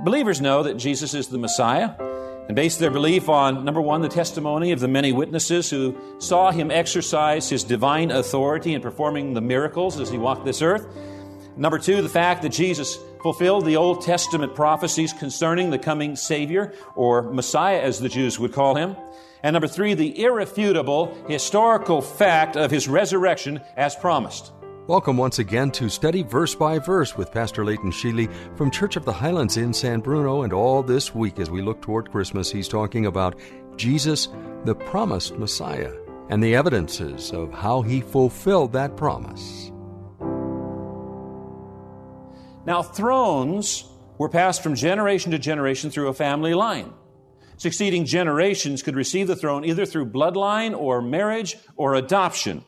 Believers know that Jesus is the Messiah and base their belief on, number one, the testimony of the many witnesses who saw him exercise his divine authority in performing the miracles as he walked this earth. Number two, the fact that Jesus fulfilled the Old Testament prophecies concerning the coming Savior, or Messiah as the Jews would call him. And number three, the irrefutable historical fact of his resurrection as promised. Welcome once again to Study Verse by Verse with Pastor Leighton Sheely from Church of the Highlands in San Bruno. And all this week, as we look toward Christmas, he's talking about Jesus, the promised Messiah, and the evidences of how he fulfilled that promise. Now, thrones were passed from generation to generation through a family line. Succeeding generations could receive the throne either through bloodline or marriage or adoption.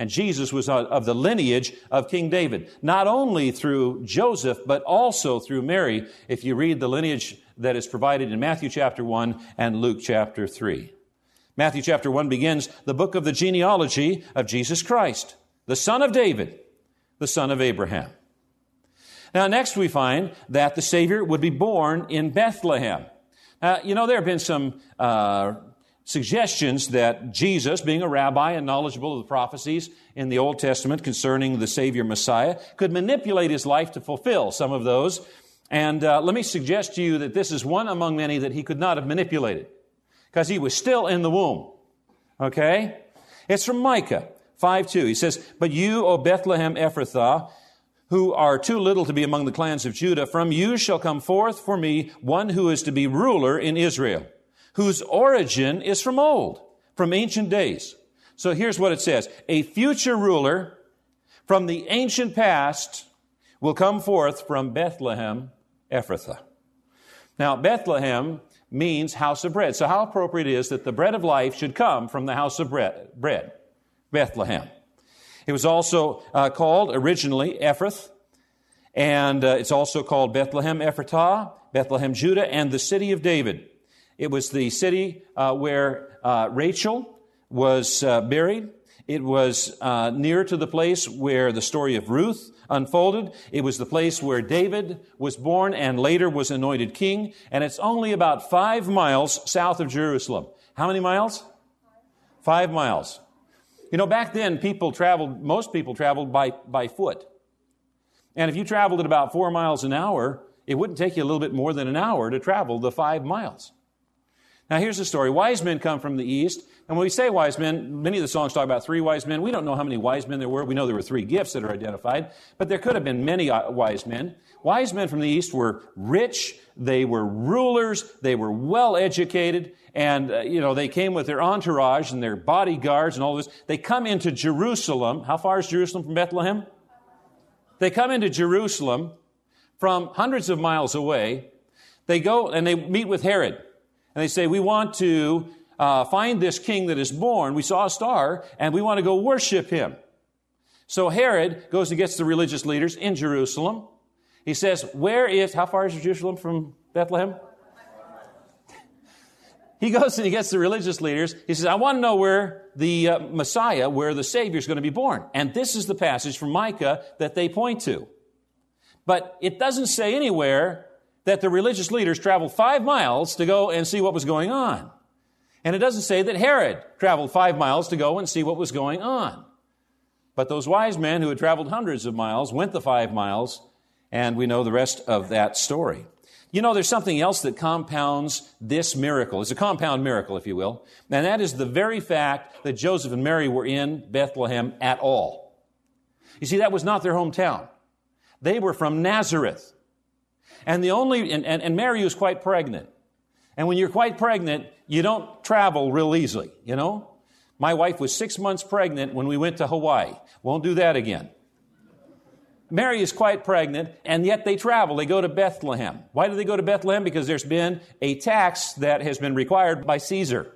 And Jesus was of the lineage of King David, not only through Joseph, but also through Mary, if you read the lineage that is provided in Matthew chapter 1 and Luke chapter 3. Matthew chapter 1 begins the book of the genealogy of Jesus Christ, the son of David, the son of Abraham. Now, next we find that the Savior would be born in Bethlehem. Uh, you know, there have been some uh, suggestions that Jesus, being a rabbi and knowledgeable of the prophecies in the Old Testament concerning the Savior Messiah, could manipulate his life to fulfill some of those. And uh, let me suggest to you that this is one among many that he could not have manipulated because he was still in the womb. Okay? It's from Micah 5 2. He says, But you, O Bethlehem Ephrathah, who are too little to be among the clans of Judah, from you shall come forth for me one who is to be ruler in Israel whose origin is from old, from ancient days. So here's what it says. A future ruler from the ancient past will come forth from Bethlehem, Ephrathah. Now, Bethlehem means house of bread. So how appropriate is that the bread of life should come from the house of bread, bread Bethlehem. It was also uh, called originally Ephrath, and uh, it's also called Bethlehem Ephratah, Bethlehem Judah, and the city of David. It was the city uh, where uh, Rachel was uh, buried. It was uh, near to the place where the story of Ruth unfolded. It was the place where David was born and later was anointed king. And it's only about five miles south of Jerusalem. How many miles? Five miles. You know, back then, people traveled, most people traveled by, by foot. And if you traveled at about four miles an hour, it wouldn't take you a little bit more than an hour to travel the five miles. Now, here's the story. Wise men come from the east. And when we say wise men, many of the songs talk about three wise men. We don't know how many wise men there were. We know there were three gifts that are identified, but there could have been many uh, wise men. Wise men from the east were rich. They were rulers. They were well educated. And, uh, you know, they came with their entourage and their bodyguards and all this. They come into Jerusalem. How far is Jerusalem from Bethlehem? They come into Jerusalem from hundreds of miles away. They go and they meet with Herod. And they say, We want to uh, find this king that is born. We saw a star, and we want to go worship him. So Herod goes and gets the religious leaders in Jerusalem. He says, Where is, how far is Jerusalem from Bethlehem? He goes and he gets the religious leaders. He says, I want to know where the uh, Messiah, where the Savior is going to be born. And this is the passage from Micah that they point to. But it doesn't say anywhere that the religious leaders traveled five miles to go and see what was going on. And it doesn't say that Herod traveled five miles to go and see what was going on. But those wise men who had traveled hundreds of miles went the five miles, and we know the rest of that story. You know, there's something else that compounds this miracle. It's a compound miracle, if you will. And that is the very fact that Joseph and Mary were in Bethlehem at all. You see, that was not their hometown. They were from Nazareth. And the only, and, and, and Mary was quite pregnant. And when you're quite pregnant, you don't travel real easily, you know? My wife was six months pregnant when we went to Hawaii. Won't do that again. Mary is quite pregnant, and yet they travel. They go to Bethlehem. Why do they go to Bethlehem? Because there's been a tax that has been required by Caesar.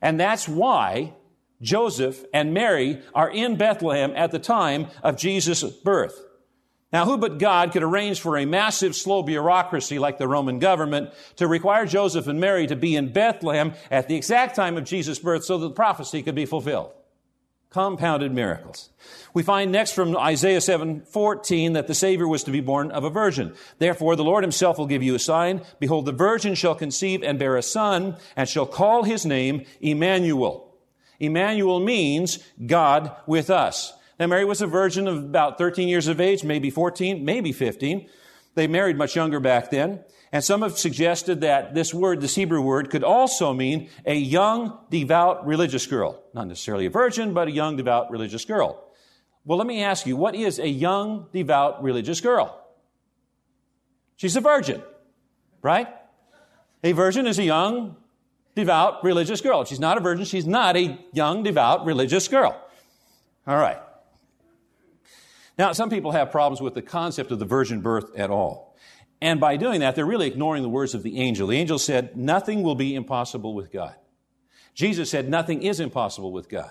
And that's why Joseph and Mary are in Bethlehem at the time of Jesus' birth. Now, who but God could arrange for a massive, slow bureaucracy like the Roman government to require Joseph and Mary to be in Bethlehem at the exact time of Jesus' birth so that the prophecy could be fulfilled? Compounded miracles. We find next from Isaiah 7:14 that the Savior was to be born of a virgin. Therefore, the Lord himself will give you a sign. Behold, the virgin shall conceive and bear a son, and shall call his name Emmanuel. Emmanuel means God with us. Now, Mary was a virgin of about 13 years of age, maybe 14, maybe 15. They married much younger back then. And some have suggested that this word, this Hebrew word, could also mean a young, devout religious girl. Not necessarily a virgin, but a young, devout religious girl. Well, let me ask you, what is a young, devout religious girl? She's a virgin, right? A virgin is a young, devout religious girl. If She's not a virgin. She's not a young, devout religious girl. All right. Now, some people have problems with the concept of the virgin birth at all. And by doing that, they're really ignoring the words of the angel. The angel said, Nothing will be impossible with God. Jesus said, Nothing is impossible with God.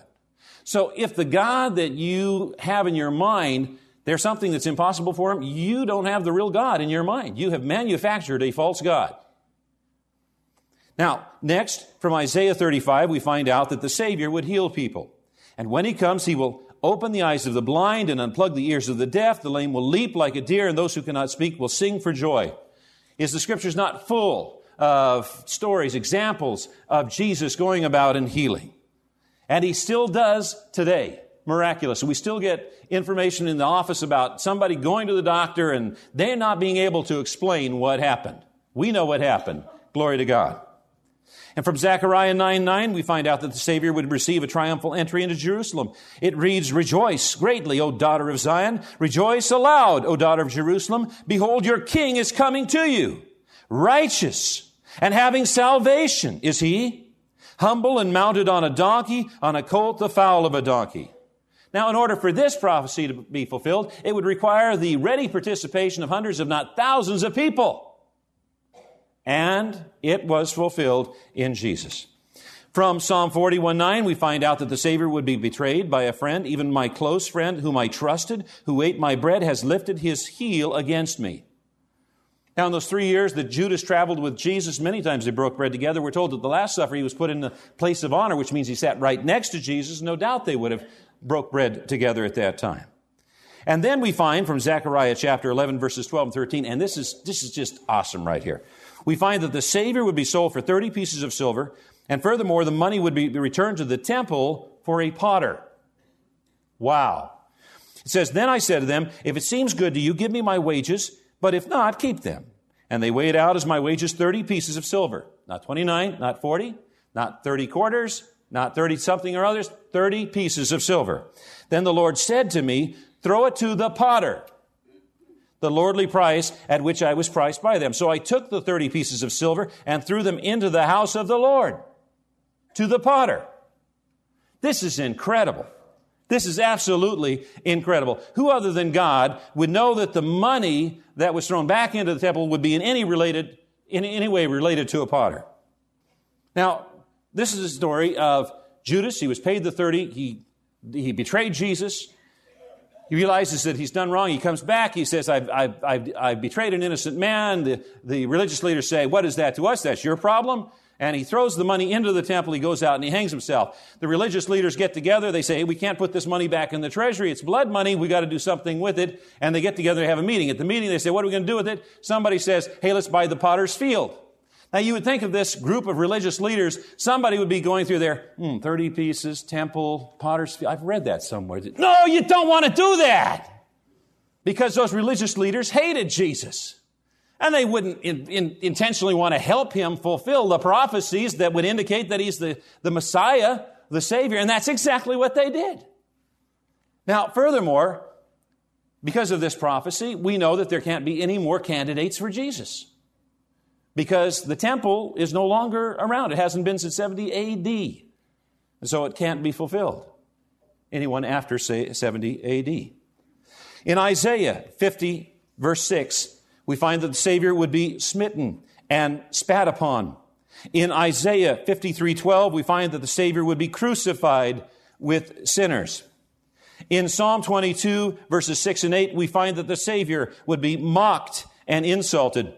So if the God that you have in your mind, there's something that's impossible for him, you don't have the real God in your mind. You have manufactured a false God. Now, next, from Isaiah 35, we find out that the Savior would heal people. And when he comes, he will open the eyes of the blind and unplug the ears of the deaf. The lame will leap like a deer, and those who cannot speak will sing for joy. Is the scriptures not full of stories, examples of Jesus going about and healing? And he still does today. Miraculous. We still get information in the office about somebody going to the doctor and they're not being able to explain what happened. We know what happened. Glory to God. And from Zechariah 9 9, we find out that the Savior would receive a triumphal entry into Jerusalem. It reads, Rejoice greatly, O daughter of Zion. Rejoice aloud, O daughter of Jerusalem. Behold, your king is coming to you. Righteous and having salvation is he. Humble and mounted on a donkey, on a colt, the fowl of a donkey. Now, in order for this prophecy to be fulfilled, it would require the ready participation of hundreds, if not thousands of people and it was fulfilled in Jesus. From Psalm 41 9, we find out that the Savior would be betrayed by a friend, even my close friend whom I trusted, who ate my bread, has lifted his heel against me. Now, in those three years that Judas traveled with Jesus, many times they broke bread together. We're told that the Last Supper he was put in the place of honor, which means he sat right next to Jesus. No doubt they would have broke bread together at that time. And then we find from Zechariah chapter 11, verses 12 and 13, and this is, this is just awesome right here we find that the Savior would be sold for 30 pieces of silver, and furthermore, the money would be returned to the temple for a potter. Wow. It says, Then I said to them, If it seems good to you, give me my wages, but if not, keep them. And they weighed out as my wages 30 pieces of silver. Not 29, not 40, not 30 quarters, not 30 something or others, 30 pieces of silver. Then the Lord said to me, Throw it to the potter the lordly price at which I was priced by them. So I took the 30 pieces of silver and threw them into the house of the Lord, to the potter. This is incredible. This is absolutely incredible. Who other than God would know that the money that was thrown back into the temple would be in any related, in any way related to a potter? Now, this is a story of Judas. He was paid the 30. He, he betrayed Jesus. He realizes that he's done wrong. He comes back. He says, I've, I've, I've, I've, betrayed an innocent man. The, the religious leaders say, What is that to us? That's your problem. And he throws the money into the temple. He goes out and he hangs himself. The religious leaders get together. They say, hey, We can't put this money back in the treasury. It's blood money. We've got to do something with it. And they get together and have a meeting. At the meeting, they say, What are we going to do with it? Somebody says, Hey, let's buy the potter's field. Now, you would think of this group of religious leaders, somebody would be going through there, hmm, 30 pieces, temple, potter's field. I've read that somewhere. No, you don't want to do that. Because those religious leaders hated Jesus. And they wouldn't in, in, intentionally want to help him fulfill the prophecies that would indicate that he's the, the Messiah, the Savior. And that's exactly what they did. Now, furthermore, because of this prophecy, we know that there can't be any more candidates for Jesus because the temple is no longer around. It hasn't been since 70 AD. So it can't be fulfilled. Anyone after, say, 70 AD. In Isaiah 50, verse 6, we find that the Savior would be smitten and spat upon. In Isaiah 53:12, we find that the Savior would be crucified with sinners. In Psalm 22, verses 6 and 8, we find that the Savior would be mocked and insulted.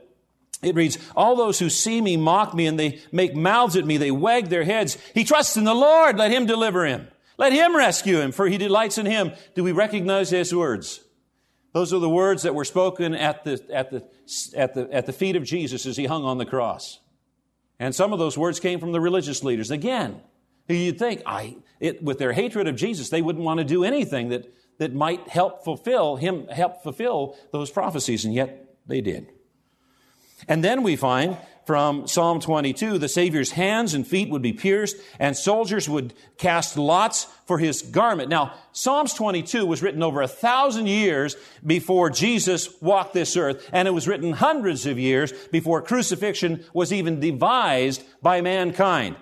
It reads, All those who see me mock me and they make mouths at me, they wag their heads. He trusts in the Lord, let him deliver him. Let him rescue him, for he delights in him. Do we recognize his words? Those are the words that were spoken at the, at the, at the, at the feet of Jesus as he hung on the cross. And some of those words came from the religious leaders. Again, who you'd think, I, it, with their hatred of Jesus, they wouldn't want to do anything that, that might help fulfill him, help fulfill those prophecies, and yet they did. And then we find from Psalm 22, the Savior's hands and feet would be pierced, and soldiers would cast lots for his garment. Now, Psalms 22 was written over a thousand years before Jesus walked this earth, and it was written hundreds of years before crucifixion was even devised by mankind.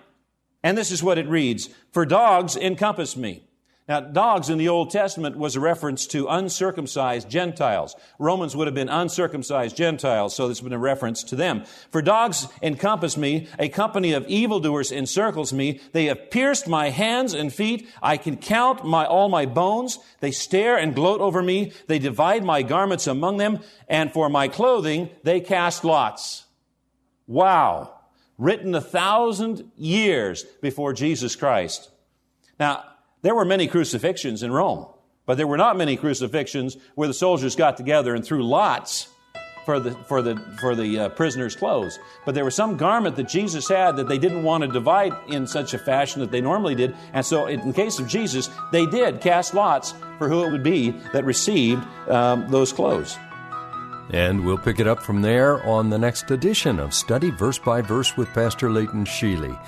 And this is what it reads For dogs encompass me. Now, dogs in the Old Testament was a reference to uncircumcised Gentiles. Romans would have been uncircumcised Gentiles, so this would be a reference to them. For dogs encompass me, a company of evildoers encircles me. They have pierced my hands and feet. I can count my, all my bones. They stare and gloat over me. They divide my garments among them, and for my clothing they cast lots. Wow. Written a thousand years before Jesus Christ. Now, there were many crucifixions in Rome, but there were not many crucifixions where the soldiers got together and threw lots for the, for the, for the uh, prisoners' clothes. But there was some garment that Jesus had that they didn't want to divide in such a fashion that they normally did. And so, in the case of Jesus, they did cast lots for who it would be that received um, those clothes. And we'll pick it up from there on the next edition of Study Verse by Verse with Pastor Leighton Sheely.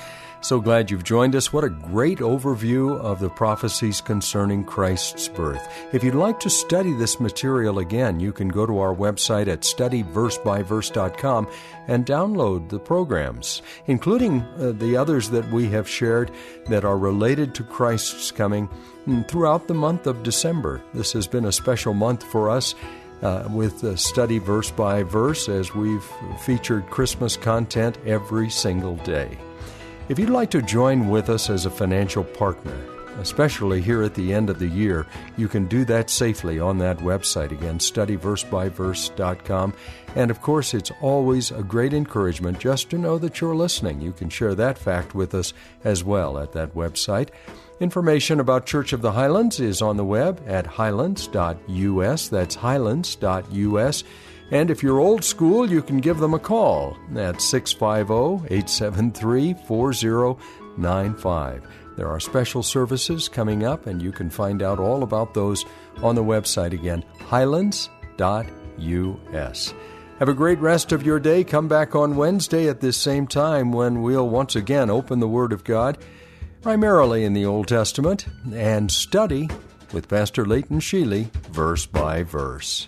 So glad you've joined us. What a great overview of the prophecies concerning Christ's birth. If you'd like to study this material again, you can go to our website at studyversebyverse.com and download the programs, including uh, the others that we have shared that are related to Christ's coming mm, throughout the month of December. This has been a special month for us. Uh, with the study verse by verse as we've featured Christmas content every single day. If you'd like to join with us as a financial partner, especially here at the end of the year, you can do that safely on that website again, studyversebyverse.com. And of course, it's always a great encouragement just to know that you're listening. You can share that fact with us as well at that website. Information about Church of the Highlands is on the web at highlands.us. That's highlands.us. And if you're old school, you can give them a call at 650 873 4095. There are special services coming up, and you can find out all about those on the website again, highlands.us. Have a great rest of your day. Come back on Wednesday at this same time when we'll once again open the Word of God, primarily in the Old Testament, and study with Pastor Leighton Sheely, verse by verse.